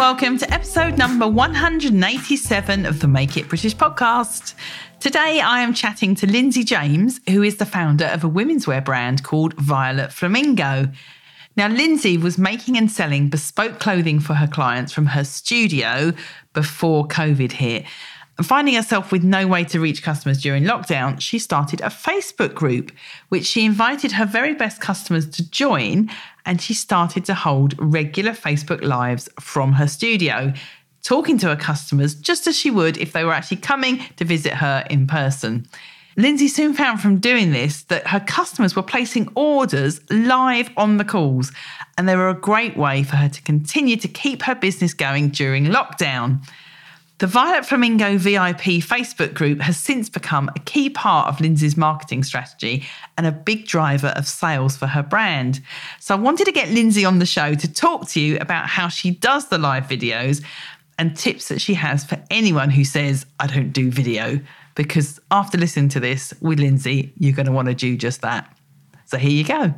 Welcome to episode number 187 of the Make It British podcast. Today I am chatting to Lindsay James, who is the founder of a women's wear brand called Violet Flamingo. Now, Lindsay was making and selling bespoke clothing for her clients from her studio before COVID hit. Finding herself with no way to reach customers during lockdown, she started a Facebook group, which she invited her very best customers to join. And she started to hold regular Facebook Lives from her studio, talking to her customers just as she would if they were actually coming to visit her in person. Lindsay soon found from doing this that her customers were placing orders live on the calls, and they were a great way for her to continue to keep her business going during lockdown. The Violet Flamingo VIP Facebook group has since become a key part of Lindsay's marketing strategy and a big driver of sales for her brand. So I wanted to get Lindsay on the show to talk to you about how she does the live videos and tips that she has for anyone who says, I don't do video. Because after listening to this with Lindsay, you're going to want to do just that. So here you go.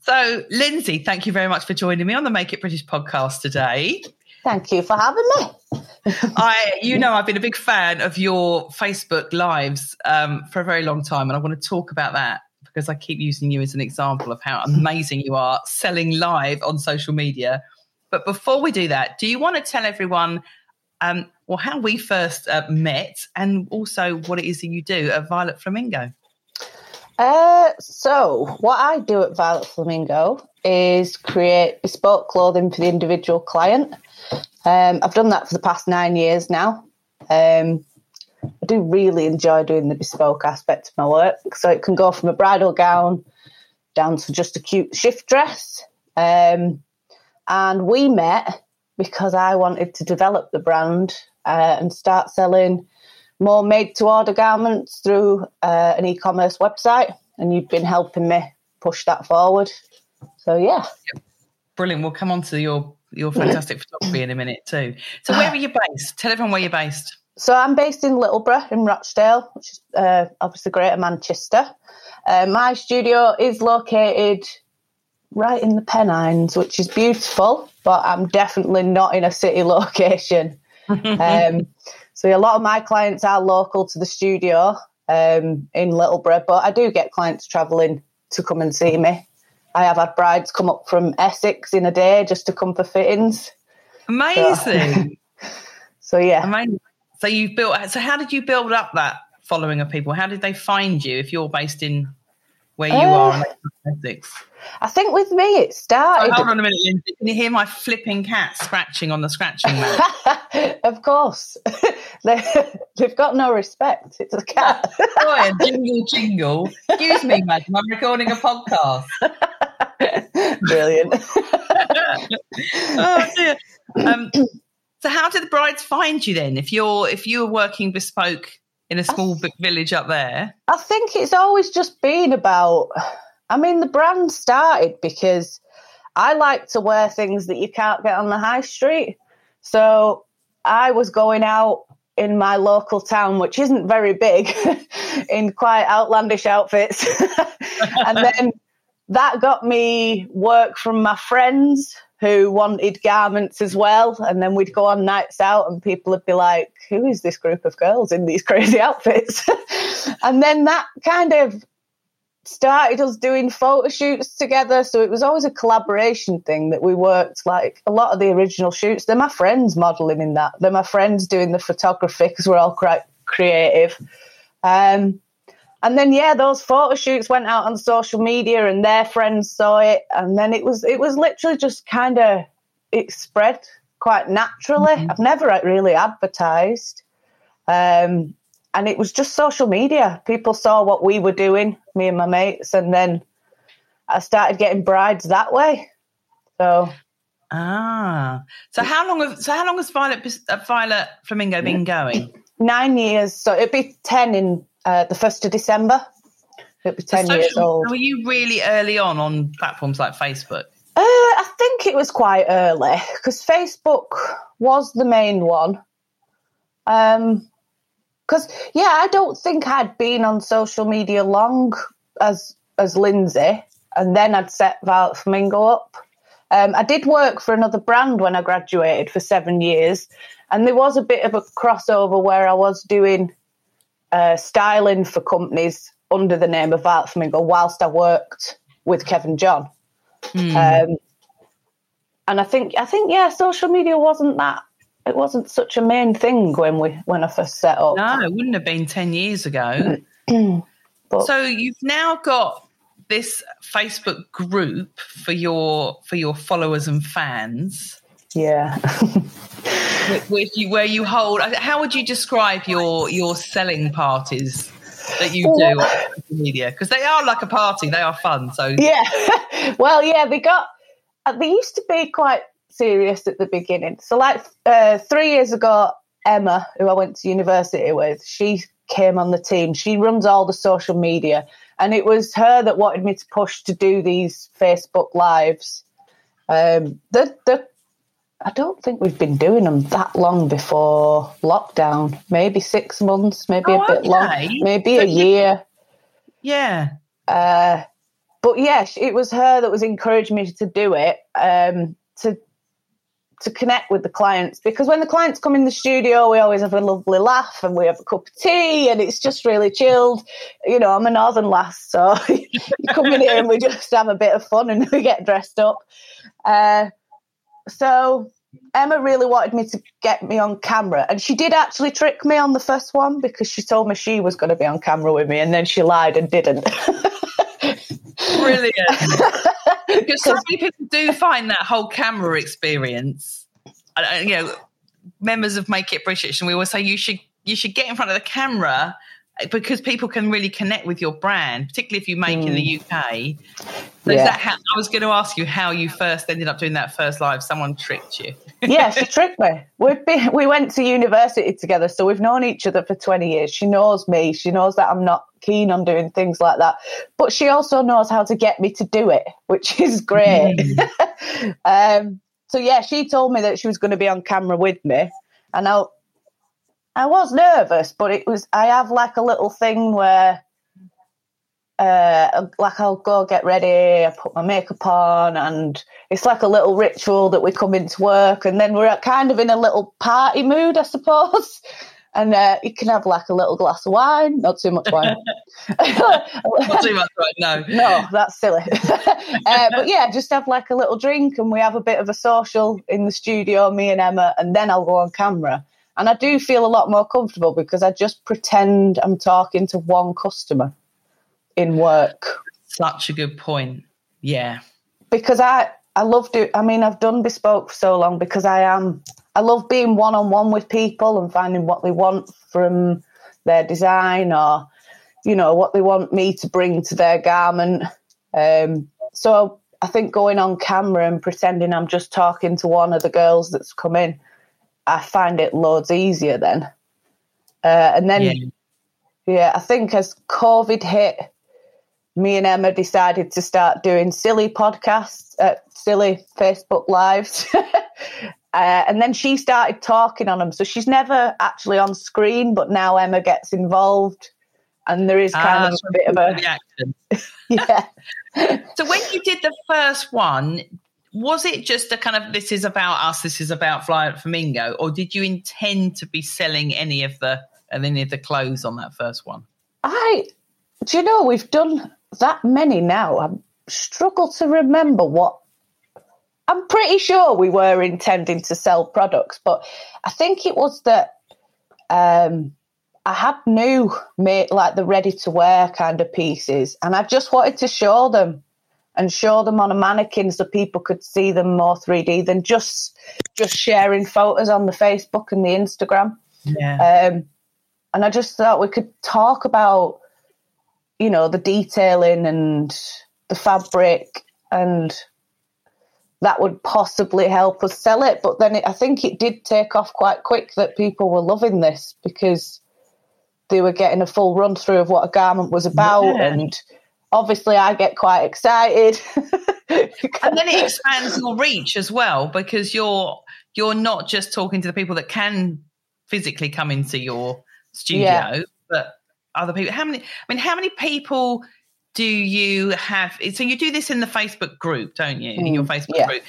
So, Lindsay, thank you very much for joining me on the Make It British podcast today. Thank you for having me. I, you know, I've been a big fan of your Facebook lives um, for a very long time, and I want to talk about that because I keep using you as an example of how amazing you are selling live on social media. But before we do that, do you want to tell everyone, um, well, how we first uh, met, and also what it is that you do at Violet Flamingo? Uh, so what I do at Violet Flamingo is create bespoke clothing for the individual client. Um, I've done that for the past nine years now. Um, I do really enjoy doing the bespoke aspect of my work. So it can go from a bridal gown down to just a cute shift dress. Um, and we met because I wanted to develop the brand uh, and start selling more made to order garments through uh, an e commerce website. And you've been helping me push that forward. So, yeah. Brilliant. We'll come on to your your fantastic photography in a minute too. So where are you based? Tell everyone where you're based. So I'm based in Littleborough in Rochdale, which is uh, obviously Greater Manchester. Uh, my studio is located right in the Pennines, which is beautiful, but I'm definitely not in a city location. um, so a lot of my clients are local to the studio um, in Littleborough, but I do get clients travelling to come and see me. I have had brides come up from Essex in a day just to come for fittings. Amazing. So, so yeah. Amazing. So you've built. So how did you build up that following of people? How did they find you if you're based in where you uh, are Essex? I think with me it started. Oh, hold on a minute, Lindsay. Can you hear my flipping cat scratching on the scratching mat? of course. they, have got no respect. It's a cat. Boy, jingle, jingle. Excuse me, madam. I'm recording a podcast. Brilliant. oh, dear. Um, so, how did the brides find you then? If you're if you were working bespoke in a small th- village up there, I think it's always just been about. I mean, the brand started because I like to wear things that you can't get on the high street. So I was going out in my local town, which isn't very big, in quite outlandish outfits. and then that got me work from my friends who wanted garments as well. And then we'd go on nights out and people would be like, who is this group of girls in these crazy outfits? and then that kind of started us doing photo shoots together. So it was always a collaboration thing that we worked like a lot of the original shoots. They're my friends modeling in that. They're my friends doing the photography because we're all quite creative. Um, and then yeah, those photo shoots went out on social media, and their friends saw it, and then it was it was literally just kind of it spread quite naturally. Mm-hmm. I've never really advertised, um, and it was just social media. People saw what we were doing, me and my mates, and then I started getting brides that way. So Ah, so how long? Have, so how long has Violet uh, Violet Flamingo been going? Nine years. So it'd be ten in uh, the first of December. It'd be ten social, years old. Were you really early on on platforms like Facebook? Uh, I think it was quite early because Facebook was the main one. Um, because yeah, I don't think I'd been on social media long as as Lindsay, and then I'd set Violet Flamingo up. Um, I did work for another brand when I graduated for seven years, and there was a bit of a crossover where I was doing uh, styling for companies under the name of Violet Flamingo whilst I worked with Kevan Jon. Mm. Um, and I think I think yeah, social media wasn't that it wasn't such a main thing when we when I first set up. No, it wouldn't have been ten years ago. but, so you've now got this Facebook group for your for your followers and fans. Yeah. where, you, where you hold how would you describe your your selling parties that you do on social media? Because they are like a party they are fun so yeah. Well yeah they got uh, they used to be quite serious at the beginning. So like uh, three years ago emma who i went to university with she came on the team. She runs all the social media and it was her that wanted me to push to do these facebook lives um, the, the I don't think we've been doing them that long before lockdown. Maybe six months, maybe oh, a bit okay. long, maybe so a year. Yeah. Uh, but yes, it was her that was encouraging me to do it. Um, to to connect with the clients because when the clients come in the studio, we always have a lovely laugh and we have a cup of tea and it's just really chilled. You know, I'm a northern lass, so you come in here and we just have a bit of fun and we get dressed up. Uh, so Emma really wanted me to get me on camera, and she did actually trick me on the first one because she told me she was going to be on camera with me, and then she lied and didn't. Brilliant. Because so many people do find that whole camera experience. You know, members of Make It British, and we always say you should you should get in front of the camera because people can really connect with your brand, particularly if you make mm. in the mm. UK. So yeah. how, I was going to ask you how you first ended up doing that first live. Someone tricked you. yeah, she tricked me. We've been, we went to university together, so we've known each other for 20 years. She knows me. She knows that I'm not keen on doing things like that. But she also knows how to get me to do it, which is great. Mm. um, so, yeah, she told me that she was going to be on camera with me. And I, I was nervous, but it was. I have like a little thing where, uh, like I'll go get ready, I put my makeup on, and it's like a little ritual that we come into work, and then we're kind of in a little party mood, I suppose. And uh, you can have like a little glass of wine, not too much wine. not too much wine, no. No, that's silly. uh, but yeah, just have like a little drink, and we have a bit of a social in the studio, me and Emma, and then I'll go on camera and I do feel a lot more comfortable because I just pretend I'm talking to one customer in work. Such a good point. Yeah. Because I I love do I mean I've done bespoke for so long because I am I love being one on one with people and finding what they want from their design or you know what they want me to bring to their garment. Um, so I think going on camera and pretending I'm just talking to one of the girls that's come in I find it loads easier then. Uh, and then, yeah. yeah, I think as COVID hit, me and Emma decided to start doing silly podcasts, uh, silly Facebook lives. uh, and then she started talking on them. So she's never actually on screen, but now Emma gets involved. And there is kind of ah, a bit of a. Reaction. yeah. so when you did the first one, was it just a kind of this is about us, this is about Violet Flamingo, or did you intend to be selling any of the any of the clothes on that first one? I do you know we've done that many now. I struggle to remember what I'm pretty sure we were intending to sell products, but I think it was that um, I had new made like the ready to wear kind of pieces, and I just wanted to show them and show them on a mannequin so people could see them more 3D than just just sharing photos on the Facebook and the Instagram. Yeah. Um, and I just thought we could talk about, you know, the detailing and the fabric and that would possibly help us sell it. But then it, I think it did take off quite quick that people were loving this because they were getting a full run through of what a garment was about. Yeah. And obviously, I get quite excited. and then it expands your reach as well because you're you're not just talking to the people that can physically come into your studio, yeah. but other people. How many? I mean, how many people do you have? So you do this in the Facebook group, don't you? Mm, in your mm, Facebook yeah. group.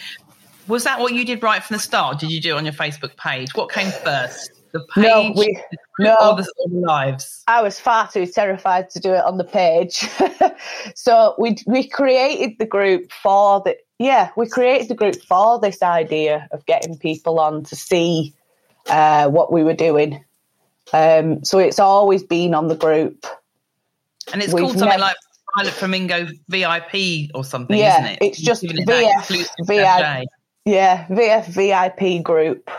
Was that what you did right from the start? Did you do it on your Facebook page? What came first? The page no, we, no, or the, lives? I was far too terrified to do it on the page. so we we created the group for the yeah, we created the group for this idea of getting people on to see uh, what we were doing. Um, so it's always been on the group. And it's We've called something never, like Violet Flamingo VIP or something, yeah, isn't it? It's just VF, VI, yeah, VF VIP group.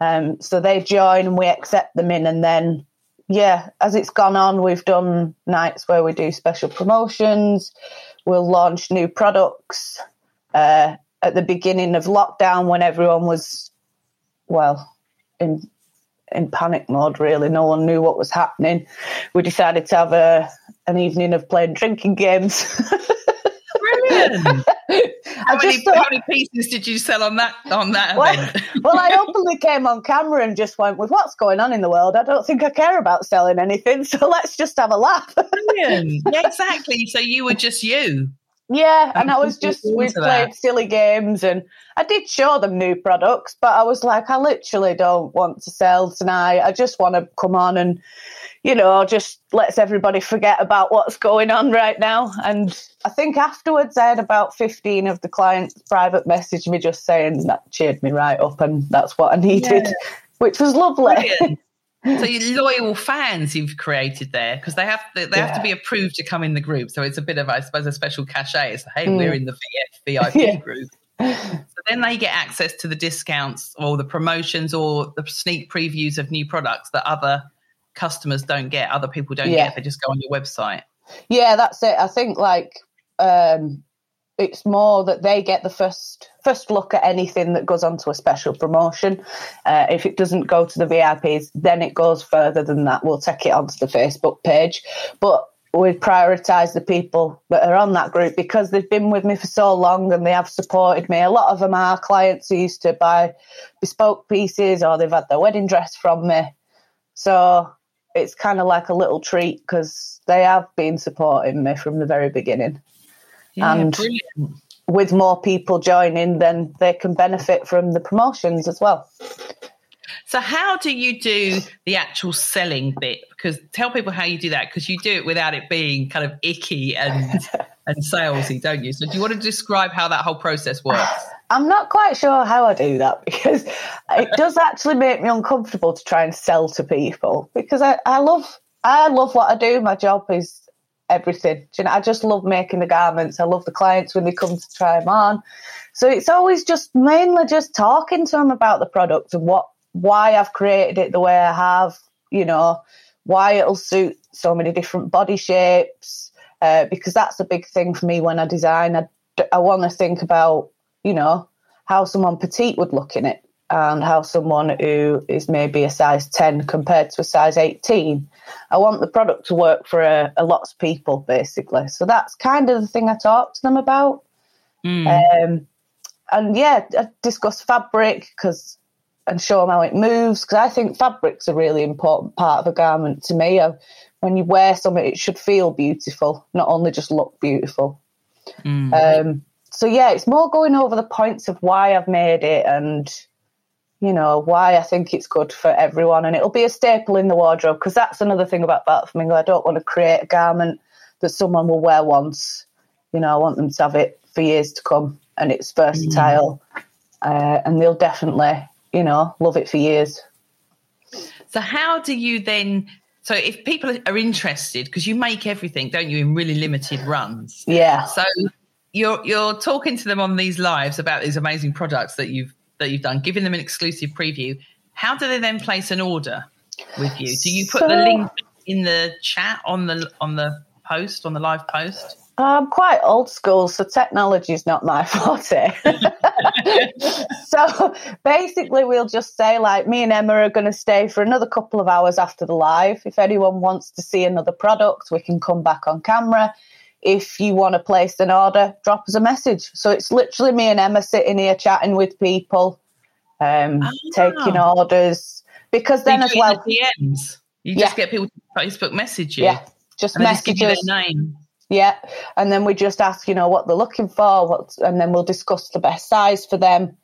Um, so they join and we accept them in, and then yeah, as it's gone on, we've done nights where we do special promotions. We'll launch new products. Uh, at the beginning of lockdown, when everyone was well in in panic mode, really, no one knew what was happening. We decided to have a an evening of playing drinking games. How many, thought, how many, pieces did you sell on that on that well, well, I openly came on camera and just went with what's going on in the world. I don't think I care about selling anything, so let's just have a laugh. Yeah, exactly. So you were just you. Yeah, and I was just we played silly games and I did show them new products, but I was like, I literally don't want to sell tonight. I just want to come on and you know, just lets everybody forget about what's going on right now. And I think afterwards, I had about 15 of the clients private message me just saying that cheered me right up, and that's what I needed, yeah. which was lovely. so your loyal fans you've created there because they have to, they yeah. have to be approved to come in the group. So it's a bit of I suppose a special cachet. It's hey, mm. we're in the VF VIP yeah. group. So then they get access to the discounts or the promotions or the sneak previews of new products that other customers don't get, other people don't yeah. get. They just go on your website. Yeah, that's it. I think like um, it's more that they get the first first look at anything that goes onto a special promotion. Uh, if it doesn't go to the VIPs, then it goes further than that. We'll take it onto the Facebook page, but we prioritise the people that are on that group because they've been with me for so long and they have supported me. A lot of them are clients who used to buy bespoke pieces or they've had their wedding dress from me. So it's kind of like a little treat because they have been supporting me from the very beginning. Yeah, and brilliant. with more people joining, then they can benefit from the promotions as well. So, how do you do the actual selling bit? Because tell people how you do that, because you do it without it being kind of icky and and salesy, don't you? So, do you want to describe how that whole process works? I'm not quite sure how I do that because it does actually make me uncomfortable to try and sell to people because I, I love I love what I do. My job is everything. You know, I just love making the garments. I love the clients when they come to try them on. So it's always just mainly just talking to them about the product and what why I've created it the way I have. You know, why it'll suit so many different body shapes. Uh, because that's a big thing for me when I design. I, I want to think about you know, how someone petite would look in it and how someone who is maybe a size 10 compared to a size 18. I want the product to work for a, a lots of people, basically. So that's kind of the thing I talk to them about. Mm. Um, and yeah, I discuss fabric because and show them how it moves because I think fabric's a really important part of a garment to me. I, when you wear something, it should feel beautiful, not only just look beautiful. Mm. Um, so yeah, it's more going over the points of why I've made it and you know why I think it's good for everyone, and it'll be a staple in the wardrobe because that's another thing about Flamingo. I don't want to create a garment that someone will wear once. You know, I want them to have it for years to come, and it's versatile, mm. uh, and they'll definitely, you know, love it for years. So, how do you then so if people are interested, because you make everything, don't you, in really limited runs? Yeah. So you're you're talking to them on these lives about these amazing products that you've that you've done, giving them an exclusive preview. How do they then place an order with you? Do you put so, the link in the chat on the on the post on the live post? I'm quite old school, so technology is not my forte. so basically, we'll just say, like, me and Emma are going to stay for another couple of hours after the live. If anyone wants to see another product, we can come back on camera. If you want to place an order, drop us a message. So it's literally me and Emma sitting here chatting with people, um, oh. taking orders. Because then, as well, the DMs. You just yeah. get people to Facebook message you. Yeah, just messages. Just their name. Yeah, and then we just ask, you know, what they're looking for, what, and then we'll discuss the best size for them.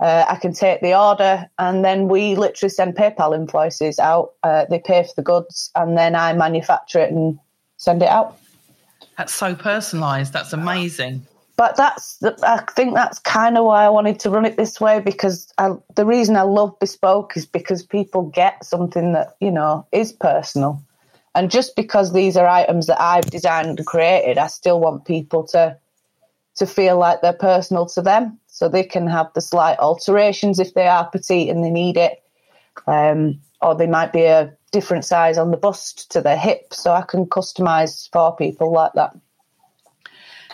Uh, I can take the order, and then we literally send PayPal invoices out. Uh, they pay for the goods, and then I manufacture it and send it out. That's so personalised. That's amazing. But that's, I think that's kind of why I wanted to run it this way because I, the reason I love bespoke is because people get something that you know is personal. And just because these are items that I've designed and created, I still want people to to feel like they're personal to them, so they can have the slight alterations if they are petite and they need it, um, or they might be a different size on the bust to their hip, so I can customize for people like that.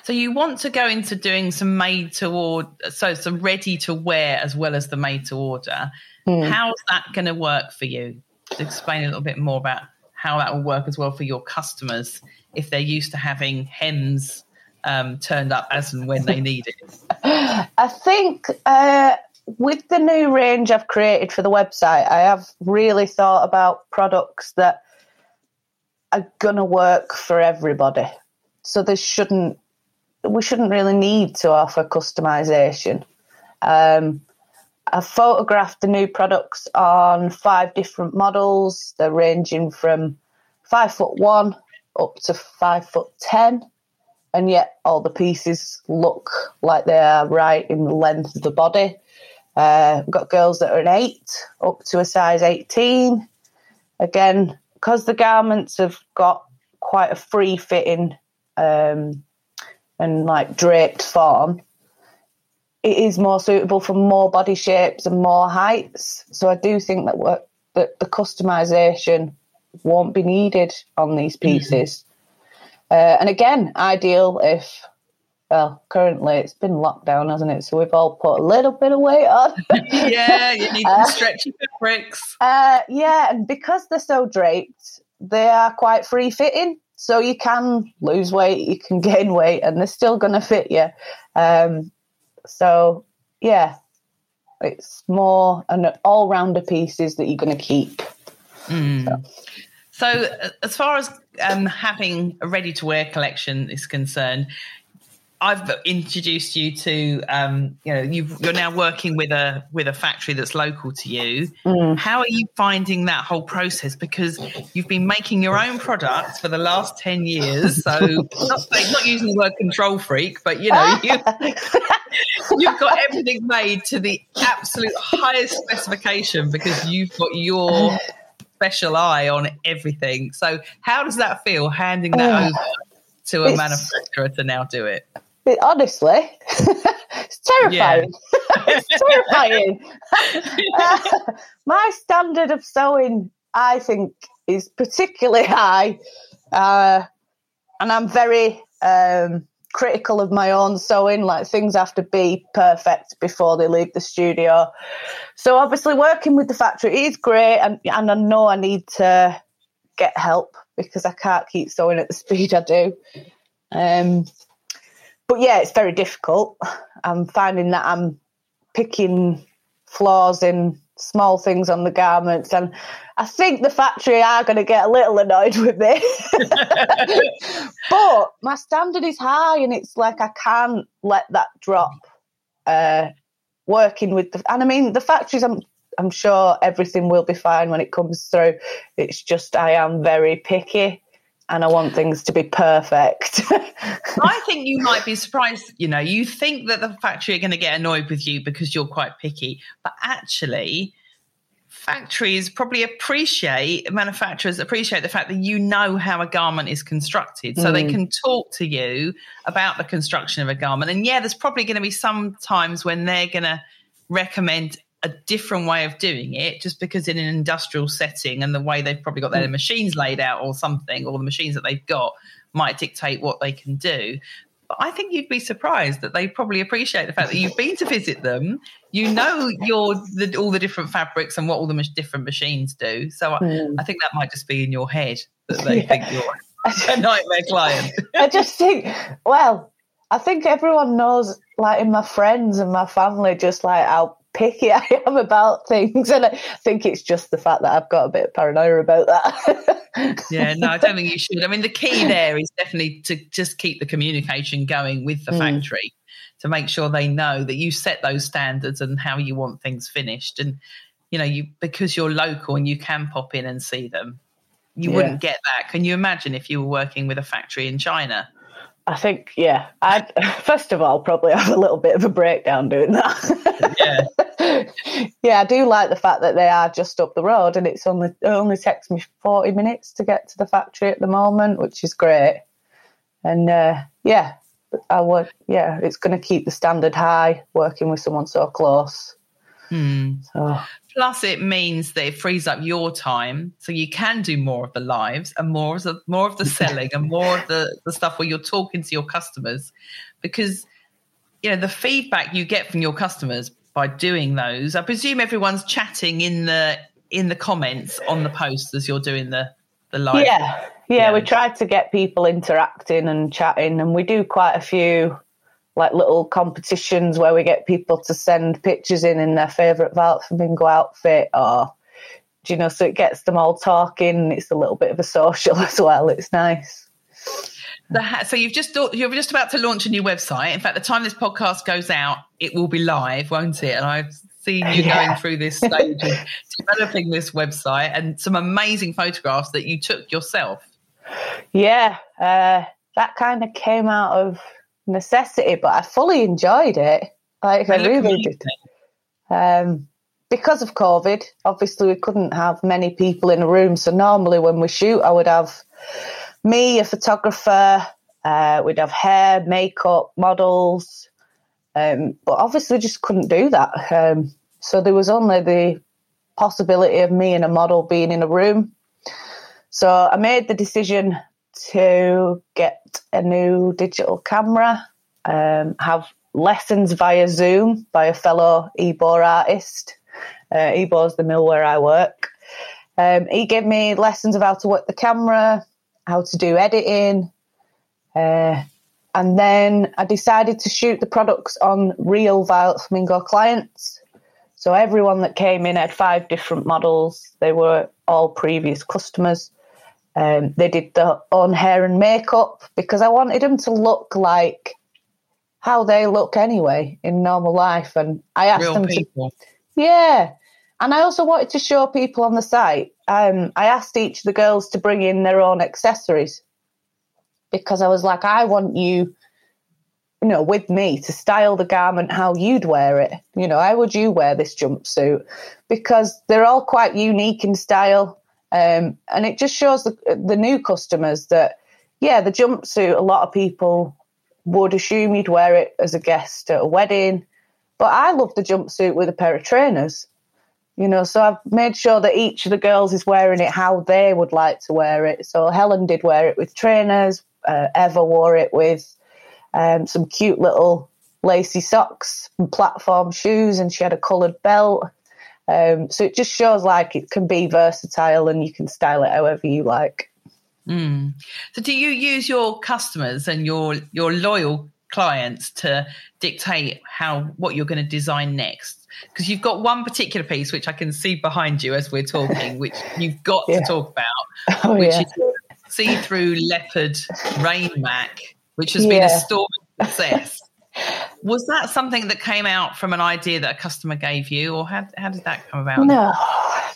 So you want to go into doing some made to order, so some ready to wear as well as the made to order. Mm. How's that going to work for you? Explain a little bit more about how that will work as well for your customers if they're used to having hems um, turned up as and when they need it? I think uh, with the new range I've created for the website, I have really thought about products that are going to work for everybody. So there shouldn't we shouldn't really need to offer customization. Um, I've photographed the new products on five different models. They're ranging from five foot one up to five foot ten, and yet all the pieces look like they are right in the length of the body. Uh, we've got girls that are an eight up to a size 18. Again, because the garments have got quite a free fitting um, and like draped form, it is more suitable for more body shapes and more heights. So I do think that that the customization won't be needed on these mm-hmm. pieces. Mm-hmm. Uh, and again, ideal if well, currently it's been lockdown, hasn't it? So we've all put a little bit of weight on. yeah, you need uh, stretchy fabrics. Uh, yeah, and because they're so draped, they are quite free fitting. So you can lose weight, you can gain weight, and they're still going to fit you. Um, so yeah, it's more an all rounder pieces that you're going to keep. Mm. So. so. Uh, as far as um, having a ready to wear collection is concerned, I've introduced you to, um, you know, you are now working with a with a factory that's local to you. Mm. How are you finding that whole process? Because you've been making your own products for the last ten years. So not, not using the word control freak, but you know, you, you've got everything made to the absolute highest specification because you've got your special eye on everything. So how does that feel handing that over to a manufacturer to now do it? It, honestly, it's terrifying. It's terrifying. uh, my standard of sewing, I think, is particularly high, uh, and I'm very um, critical of my own sewing. Like things have to be perfect before they leave the studio. So obviously, working with the factory is great, and and I know I need to get help because I can't keep sewing at the speed I do. Um, but yeah, it's very difficult. I'm finding that I'm picking flaws in small things on the garments, and I think the factory are going to get a little annoyed with me. but my standard is high, and it's like I can't let that drop. Uh, working with the, and I mean the factories. I'm I'm sure everything will be fine when it comes through. It's just I am very picky and I want things to be perfect. I think you might be surprised. You know, you think that the factory are going to get annoyed with you because you're quite picky, but actually, factories probably appreciate manufacturers appreciate the fact that you know how a garment is constructed so mm. they can talk to you about the construction of a garment and yeah there's probably going to be some times when they're going to recommend a different way of doing it just because in an industrial setting and the way they've probably got their mm. machines laid out or something or the machines that they've got might dictate what they can do but I think you'd be surprised that they probably appreciate the fact that you've been to visit them. You know your the, all the different fabrics and what all the different machines do. So mm. I, I, think that might just be in your head that they yeah. think you're a nightmare client. I just think, well, I think everyone knows, like in my friends and my family, just like how picky I am about things. And I think it's just the fact that I've got a bit of paranoia about that. yeah, no, I don't think you should. I mean, the key there is definitely to just keep the communication going with the mm. factory to make sure they know that you set those standards and how you want things finished. And, you know, you because you're local and you can pop in and see them, you yeah. wouldn't get that. Can you imagine if you were working with a factory in China? I think, yeah, I'd first of all probably have a little bit of a breakdown doing that. Yeah. yeah, I do like the fact that they are just up the road and it's only it only takes me 40 minutes to get to the factory at the moment, which is great. And uh, yeah, I would, yeah, it's going to keep the standard high working with someone so close. Hmm. So. Plus, it means that it frees up your time, so you can do more of the lives and more of the more of the selling and more of the, the stuff where you're talking to your customers, because you know the feedback you get from your customers by doing those. I presume everyone's chatting in the in the comments on the posts as you're doing the the live. Yeah, yeah. yeah. We try to get people interacting and chatting, and we do quite a few like little competitions where we get people to send pictures in in their favourite Flamingo outfit or do you know so it gets them all talking it's a little bit of a social as well. It's nice. Ha- so you've just you're just about to launch a new website. In fact the time this podcast goes out it will be live won't it? And i've seen you yeah. going through this stage of developing this website and some amazing photographs that you took yourself. Yeah uh, that kind of came out of necessity, but I fully enjoyed it. Like I really did. Um, because of COVID, obviously we couldn't have many people in a room. So normally when we shoot, I would have me, a photographer, uh, we'd have hair, makeup, models. Um, but obviously just couldn't do that. Um, so there was only the possibility of me and a model being in a room. So I made the decision to get a new digital camera, um, have lessons via Zoom by a fellow Ebor artist. Uh, Ebor's the mill where I work. Um, he gave me lessons of how to work the camera, how to do editing. Uh, and then I decided to shoot the products on real Violet Flamingo clients. So everyone that came in had five different models. They were all previous customers. Um, they did their own hair and makeup because I wanted them to look like how they look anyway in normal life. And I asked Real them people. to, yeah. And I also wanted to show people on the site. Um, I asked each of the girls to bring in their own accessories because I was like, I want you, you know, with me to style the garment how you'd wear it. You know, how would you wear this jumpsuit? Because they're all quite unique in style. Um, and it just shows the, the new customers that, yeah, the jumpsuit, a lot of people would assume you'd wear it as a guest at a wedding. But I love the jumpsuit with a pair of trainers. You know, so I've made sure that each of the girls is wearing it how they would like to wear it. So Helen did wear it with trainers. Uh, Eva wore it with um, some cute little lacy socks and platform shoes, and she had a coloured belt. Um, so it just shows like it can be versatile and you can style it however you like. Mm. So do you use your customers and your your loyal clients to dictate how what you're going to design next? Because you've got one particular piece which I can see behind you as we're talking, which you've got yeah. to talk about, oh, which yeah. is see-through leopard rain mac, which has yeah. been a storm success. Was that something that came out from an idea that a customer gave you, or how, how did that come about? No,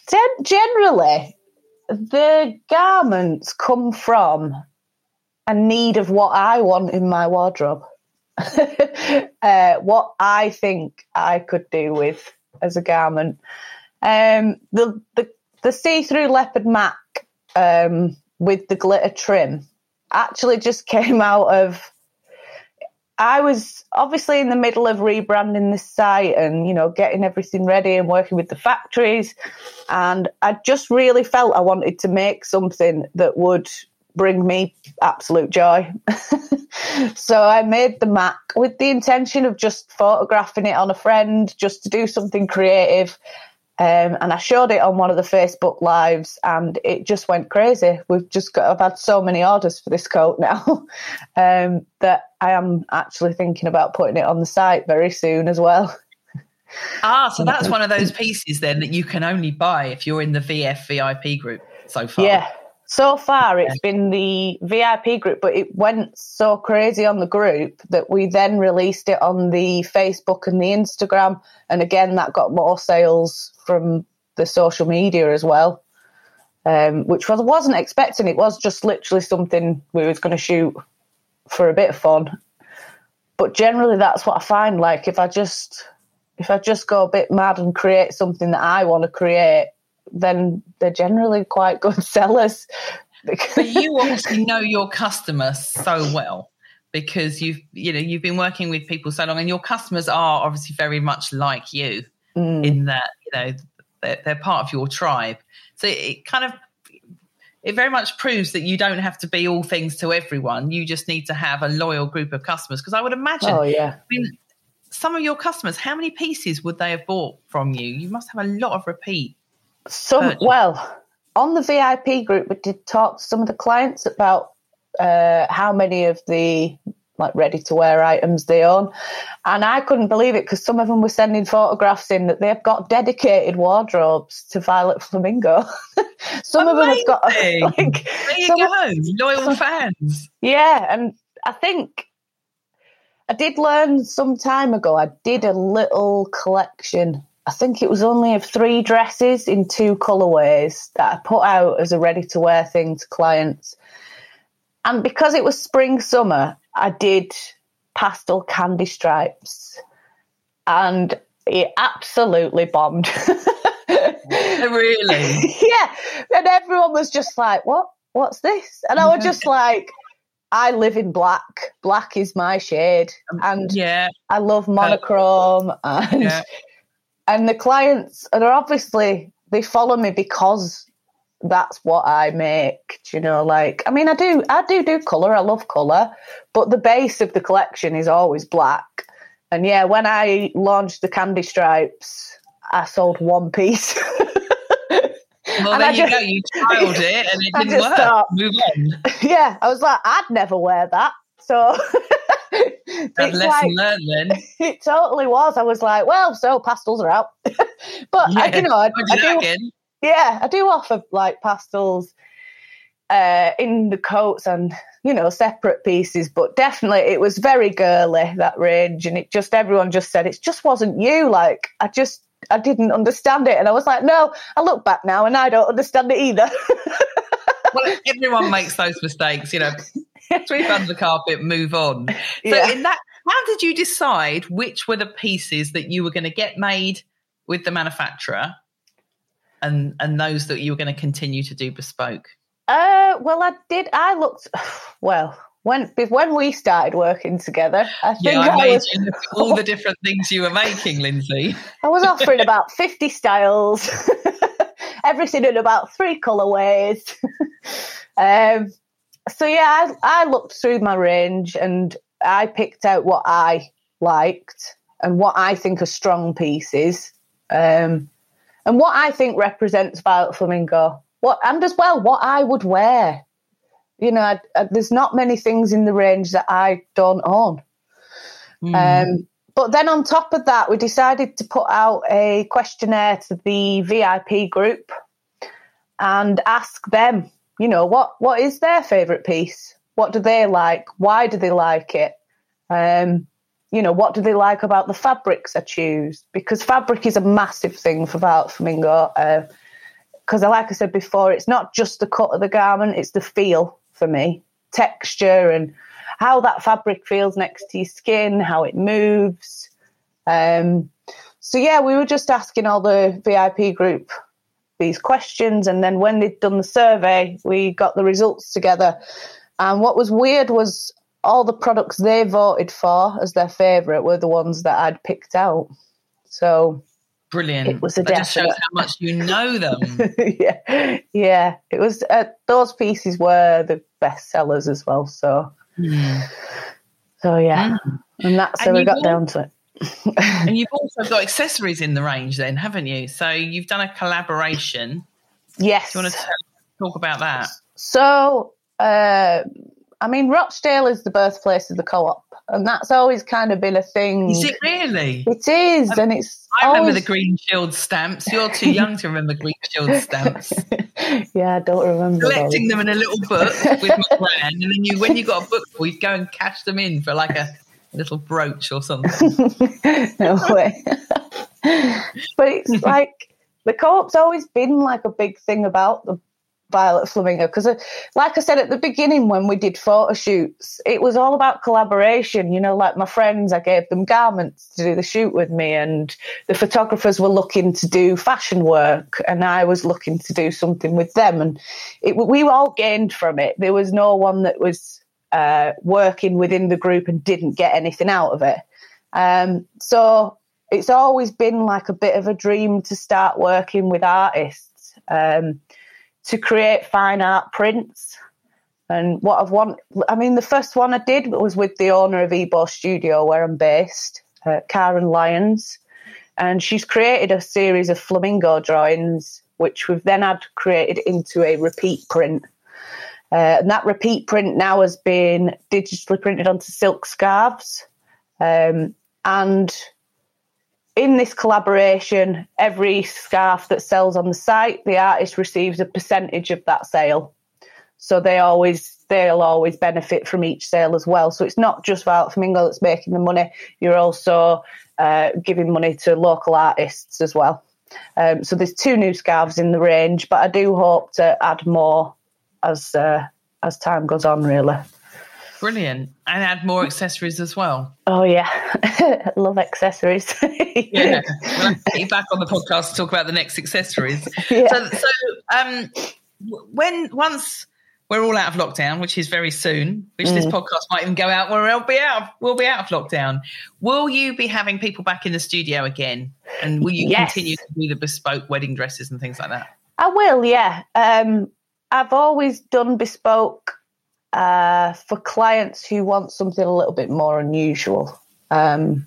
Gen- generally, the garments come from a need of what I want in my wardrobe. uh, what I think I could do with as a garment. Um, the, the the see-through leopard mac um, with the glitter trim actually just came out of I was obviously in the middle of rebranding this site and, you know, getting everything ready and working with the factories. And I just really felt I wanted to make something that would bring me absolute joy. so I made the Mac with the intention of just photographing it on a friend, just to do something creative. Um, and I showed it on one of the Facebook lives, and it just went crazy. We've just got, I've had so many orders for this coat now um, that I am actually thinking about putting it on the site very soon as well. Ah, so that's one of those pieces then that you can only buy if you're in the VF VIP group so far. Yeah, so far, it's been the VIP group, but it went so crazy on the group that we then released it on the Facebook and the Instagram. And again, that got more sales from the social media as well, um, which I wasn't expecting. It was just literally something we was going to shoot for a bit of fun. But generally, that's what I find. Like if I just if I just go a bit mad and create something that I want to create, then they're generally quite good sellers. but you obviously know your customer so well because you've you know you've been working with people so long, and your customers are obviously very much like you mm. in that you know they're, they're part of your tribe. So it kind of it very much proves that you don't have to be all things to everyone. You just need to have a loyal group of customers. Because I would imagine, oh yeah, I mean, some of your customers, how many pieces would they have bought from you? You must have a lot of repeat some well on the VIP group, we did talk to some of the clients about uh, how many of the like ready to wear items they own, and I couldn't believe it because some of them were sending photographs in that they've got dedicated wardrobes to Violet Flamingo. some Amazing. of them have got like there you go, loyal fans. Yeah, and I think I did learn some time ago. I did a little collection I think it was only of three dresses in two colorways that I put out as a ready to wear thing to clients. And because it was spring summer, I did pastel candy stripes. And it absolutely bombed. really? yeah. And everyone was just like, What? What's this? And I was just like, I live in black. Black is my shade. Um, and yeah. I love monochrome and yeah and the clients are obviously they follow me because that's what I make. you know, like I mean, I do, I do do color. I love color, but the base of the collection is always black. And yeah, when I launched the candy stripes, I sold one piece. Well, there you just, go. You trialed it and it didn't work. Thought, Move on. Yeah, I was like, I'd never wear that. So that lesson like, learned then. It totally was. I was like, well, so pastels are out. but yeah, I, you know, I, I do, again. yeah, I do offer like pastels uh, in the coats and you know separate pieces. But definitely, it was very girly that range, and it just everyone just said it just wasn't you. Like I just I didn't understand it, and I was like, no. I look back now, and I don't understand it either. well, everyone makes those mistakes, you know. sweep under the carpet, move on. So yeah. in that, how did you decide which were the pieces that you were going to get made with the manufacturer, and and those that you were going to continue to do bespoke? Uh, well, I did. I looked well when when we started working together. I think yeah, I, I was, you look at all the different things you were making, Lindsay. I was offering about fifty styles, everything in about three colorways. um, so yeah, I, I looked through my range and I picked out what I liked and what I think are strong pieces, um, and what I think represents Violet Flamingo. What and as well what I would wear. You know, I, I, there's not many things in the range that I don't own. Mm. Um, but then on top of that, we decided to put out a questionnaire to the VIP group and ask them you know what what is their favorite piece? What do they like? Why do they like it? Um, you know what do they like about the fabrics i choose? Because fabric is a massive thing for Violet Flamingo because uh, like i said before it's not just the cut of the garment it's the feel for me. Texture and how that fabric feels next to your skin how it moves. Um, so yeah we were just asking all the vip group these questions. And then when they'd done the survey, we got the results together. And what was weird was all the products they voted for as their favourite were the ones that I'd picked out. So brilliant. It was a that just shows how much you know them. yeah, yeah. It was uh, those pieces were the best sellers as well. So, Hmm. so yeah, and that's how And we got al- down to it. and you've also got accessories in the range, then, haven't you? So you've done a collaboration. Yes. Do you want to tell, talk about that? So, uh, I mean, Rochdale is the birthplace of the co-op, and that's always kind of been a thing. Is it really? It is, and it's. I remember the Green Shield stamps. You're too young to remember Green Shield stamps. yeah, I don't remember. those. Collecting them in a little book with my brand, and then you, when you got a book, we'd go and cash them in for like a little brooch or something. no way. but it's like the co-op's always been like a big thing about the Violet Flamingo because, uh, like I said at the beginning when we did photo shoots, it was all about collaboration. You know, like my friends, I gave them garments to do the shoot with me, and the photographers were looking to do fashion work, and I was looking to do something with them, and it, we all gained from it. There was no one that was uh, working within the group and didn't get anything out of it. Um, so it's always been like a bit of a dream to start working with artists um, to create fine art prints. And what I've want, I mean, the first one I did was with the owner of Ebo Studio, where I'm based, uh, Karen Lyons, and she's created a series of flamingo drawings, which we've then had created into a repeat print. Uh, and that repeat print now has been digitally printed onto silk scarves. Um, and in this collaboration, every scarf that sells on the site, the artist receives a percentage of that sale. So they always they'll always benefit from each sale as well. So it's not just Violet Flamingo that's making the money. You're also uh, giving money to local artists as well. Um, so there's two new scarves in the range, but I do hope to add more as uh, as time goes on. Really. Brilliant. And add more accessories as well. Oh yeah, love accessories. Yeah. we'll get you back on the podcast to talk about the next accessories. Yeah. So, so um, when once we're all out of lockdown, which is very soon, which Mm. this podcast might even go out, where we'll be out. Of, we'll be out of lockdown. Will you be having people back in the studio again? And will you Yes. continue to do the bespoke wedding dresses and things like that? I will, yeah. Um, I've always done bespoke uh, for clients who want something a little bit more unusual. Um,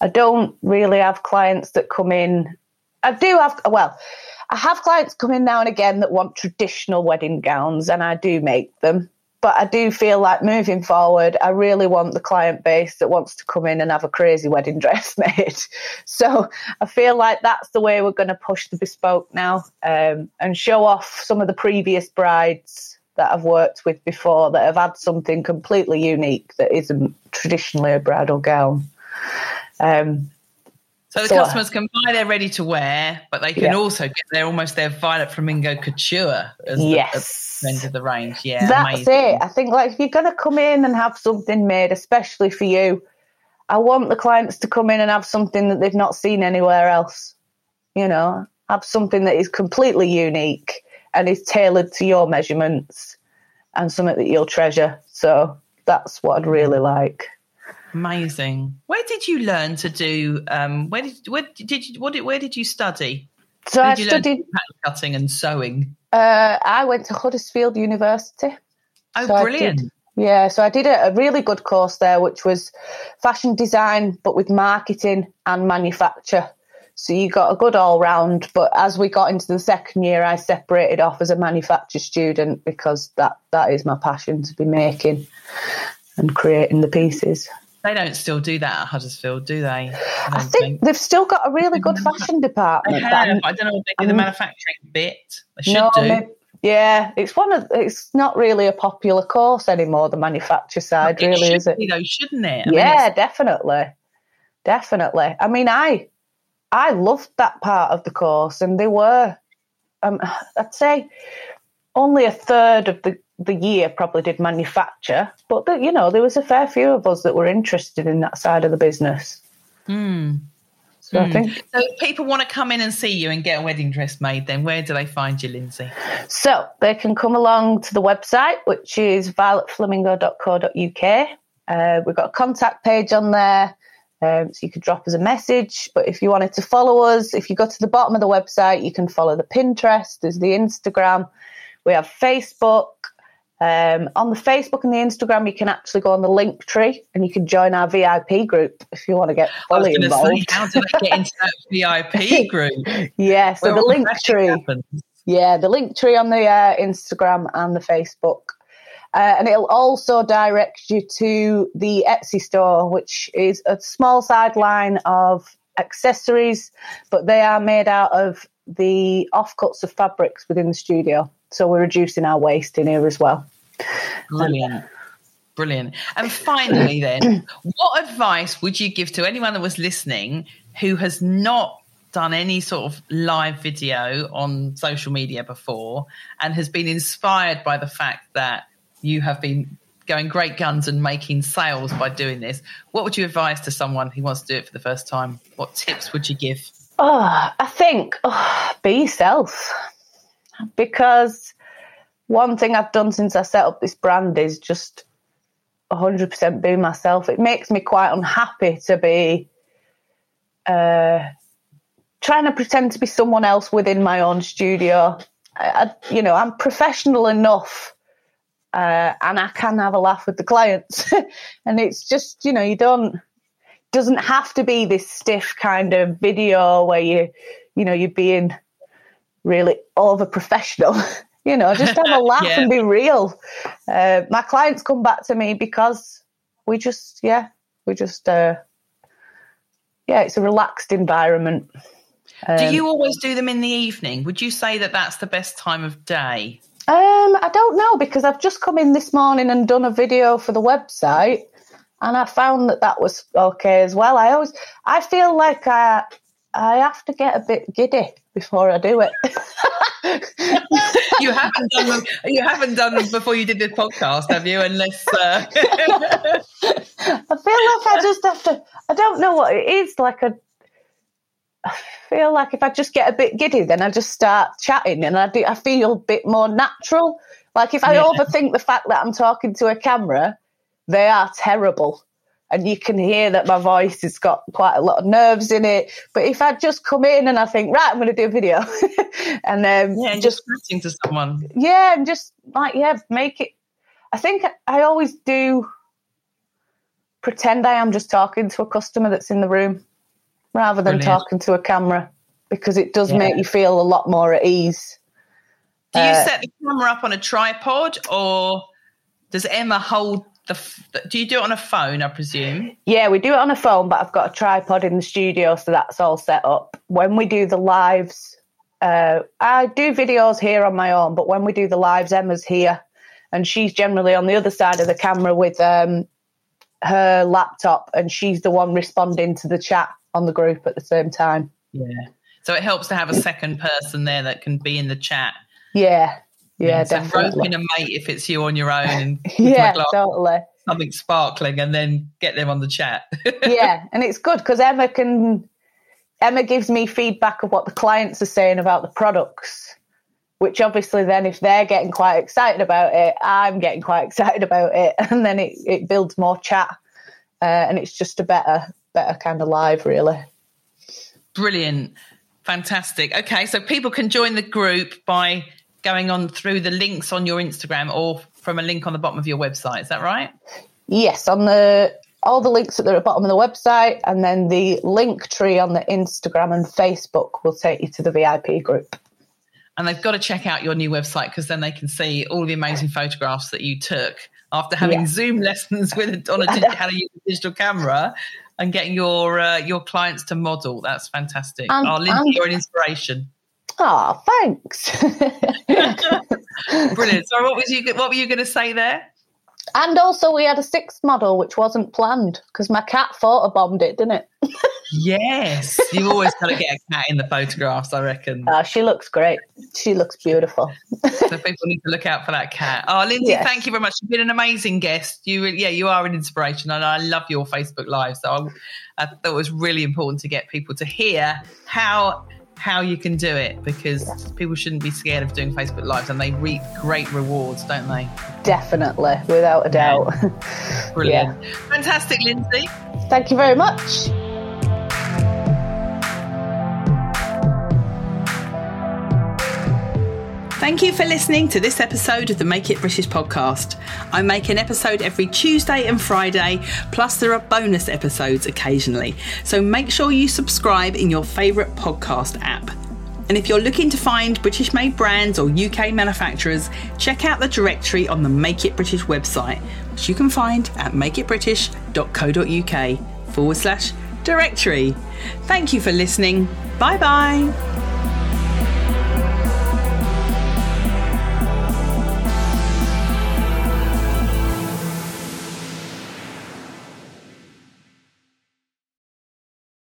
I don't really have clients that come in. I do have, well, I have clients come in now and again that want traditional wedding gowns, and I do make them. But I do feel like moving forward, I really want the client base that wants to come in and have a crazy wedding dress made. So I feel like that's the way we're going to push the bespoke now um, and show off some of the previous brides that I've worked with before that have had something completely unique that isn't traditionally a bridal gown. Um, So the So, customers can buy their ready to wear, but they can Yeah. also get their almost their Violet Flamingo couture as Yes. the end of the range. Yeah, That's amazing. it. I think like if you're going to come in and have something made, especially for you, I want the clients to come in and have something that they've not seen anywhere else. You know, have something that is completely unique and is tailored to your measurements and something that you'll treasure. So that's what I'd really like. Amazing. Where did you learn to do? Um, where did where did you what did, where did you study? So Where I you studied. pattern cutting and sewing? Uh, I went to Huddersfield University. Oh, So brilliant! did- Yeah, so I did a, a really good course there, which was fashion design, but with marketing and manufacture. So you got a good all round. But as we got into the second year, I separated off as a manufacture student because that, that is my passion to be making and creating the pieces. They don't still do that at Huddersfield, do they? I, I don't think they've still got a really good fashion they department. have. I don't know if they do the manufacturing bit. They should no, do. may- yeah, it's one of it's not really a popular course anymore. The manufacture side, it really, is it? be though, shouldn't it? I yeah, it's- definitely, definitely. I mean, I I loved that part of the course, and they were, um, I'd say, only a third of the the year probably did manufacture, but the, you know there was a fair few of us that were interested in that side of the business. Hmm. So I think So if people want to come in and see you and get a wedding dress made, then where do they find you, Lindsay? So they can come along to the website, which is violetflamingo.co.uk, Uh, we've got a contact page on there. Um, so you could drop us a message. But if you wanted to follow us, if you go to the bottom of the website, you can follow the Pinterest, there's the Instagram, we have Facebook. Um, on the Facebook and the Instagram, you can actually go on the Linktree and you can join our VIP group if you want to get fully involved. Say, how do I get into that VIP group? yeah, so Where the link tree. Happens? Yeah, the Linktree on the uh, Instagram and the Facebook. Uh, and it'll also direct you to the Etsy store, which is a small sideline of accessories, but they are made out of the offcuts of fabrics within the studio. So we're reducing our waste in here as well. Brilliant. Brilliant. And finally, then, what advice would you give to anyone that was listening who has not done any sort of live video on social media before and has been inspired by the fact that you have been going great guns and making sales by doing this. What would you advise to someone who wants to do it for the first time? What tips would you give? Oh, I think oh, be yourself. Because one thing I've done since I set up this brand is just 100% be myself. It makes me quite unhappy to be uh, trying to pretend to be someone else within my own studio. I, I, you know, I'm professional enough uh, and I can have a laugh with the clients. and it's just, you know, you don't, doesn't have to be this stiff kind of video where you, you know, you're being really over professional. you know, just have a laugh yeah. and be real. Uh, my clients come back to me because we just, yeah, we just, uh, yeah, it's a relaxed environment. Um, do you always do them in the evening? Would you say that that's the best time of day? Um, I don't know because I've just come in this morning and done a video for the website, and I found that that was okay as well. I always, I feel like I, I have to get a bit giddy before I do it. you haven't done them. You haven't done them before you did this podcast, have you? Unless uh... I feel like I just have to. I don't know what it is. Like a I feel like if I just get a bit giddy, then I just start chatting and I do, I feel a bit more natural. Like if I yeah. overthink the fact that I'm talking to a camera, they are terrible. And you can hear that my voice has got quite a lot of nerves in it. But if I just come in and I think, right, I'm going to do a video, and um, yeah, and just chatting to someone, yeah, and just like yeah, make it. I think I always do pretend I am just talking to a customer that's in the room rather than Brilliant. talking to a camera because it does yeah. make you feel a lot more at ease. Do you uh, set the camera up on a tripod or does Emma hold the? Do you do it on a phone? I presume. Yeah, we do it on a phone, but I've got a tripod in the studio, so that's all set up. When we do the lives, uh, I do videos here on my own, but when we do the lives, Emma's here, and she's generally on the other side of the camera with um, her laptop, and she's the one responding to the chat on the group at the same time. Yeah. So it helps to have a second person there that can be in the chat. Yeah. Yeah, so definitely. in a mate if it's you on your own and yeah, glass, totally. Something sparkling and then get them on the chat. yeah, and it's good because Emma can Emma gives me feedback of what the clients are saying about the products, which obviously then if they're getting quite excited about it, I'm getting quite excited about it, and then it, it builds more chat, uh, and it's just a better better kind of live, really. Brilliant. Fantastic. Okay, so people can join the group by going on through the links on your Instagram or from a link on the bottom of your website. Is that right? Yes, on the all the links at the bottom of the website, and then the Linktree on the Instagram and Facebook will take you to the VIP group. And they've got to check out your new website because then they can see all the amazing photographs that you took after having yeah. Zoom lessons with on a how to use a digital camera and getting your uh, your clients to model. That's fantastic. And, oh, Lindsay, you're an inspiration. Oh, thanks. Brilliant. So, what was you? What were you going to say there? And also, we had a sixth model which wasn't planned because my cat photobombed it, didn't it? yes, you've always got to get a cat in the photographs. I reckon. Uh, she looks great. She looks beautiful. so people need to look out for that cat. Oh, Lindsay, yes. thank you very much. You've been an amazing guest. You, yeah, you are an inspiration, and I love your Facebook Live. So I, I thought it was really important to get people to hear how how you can do it because people shouldn't be scared of doing Facebook Lives and they reap great rewards, don't they? Definitely, without a doubt. Brilliant. Yeah. Fantastic, Lindsay. Thank you very much. Thank you for listening to this episode of the Make It British podcast. I make an episode every Tuesday and Friday, plus there are bonus episodes occasionally. So make sure you subscribe in your favourite podcast app. And if you're looking to find British made brands or UK manufacturers, check out the directory on the Make It British website, which you can find at makeitbritish.co.uk forward slash directory. Thank you for listening. Bye bye.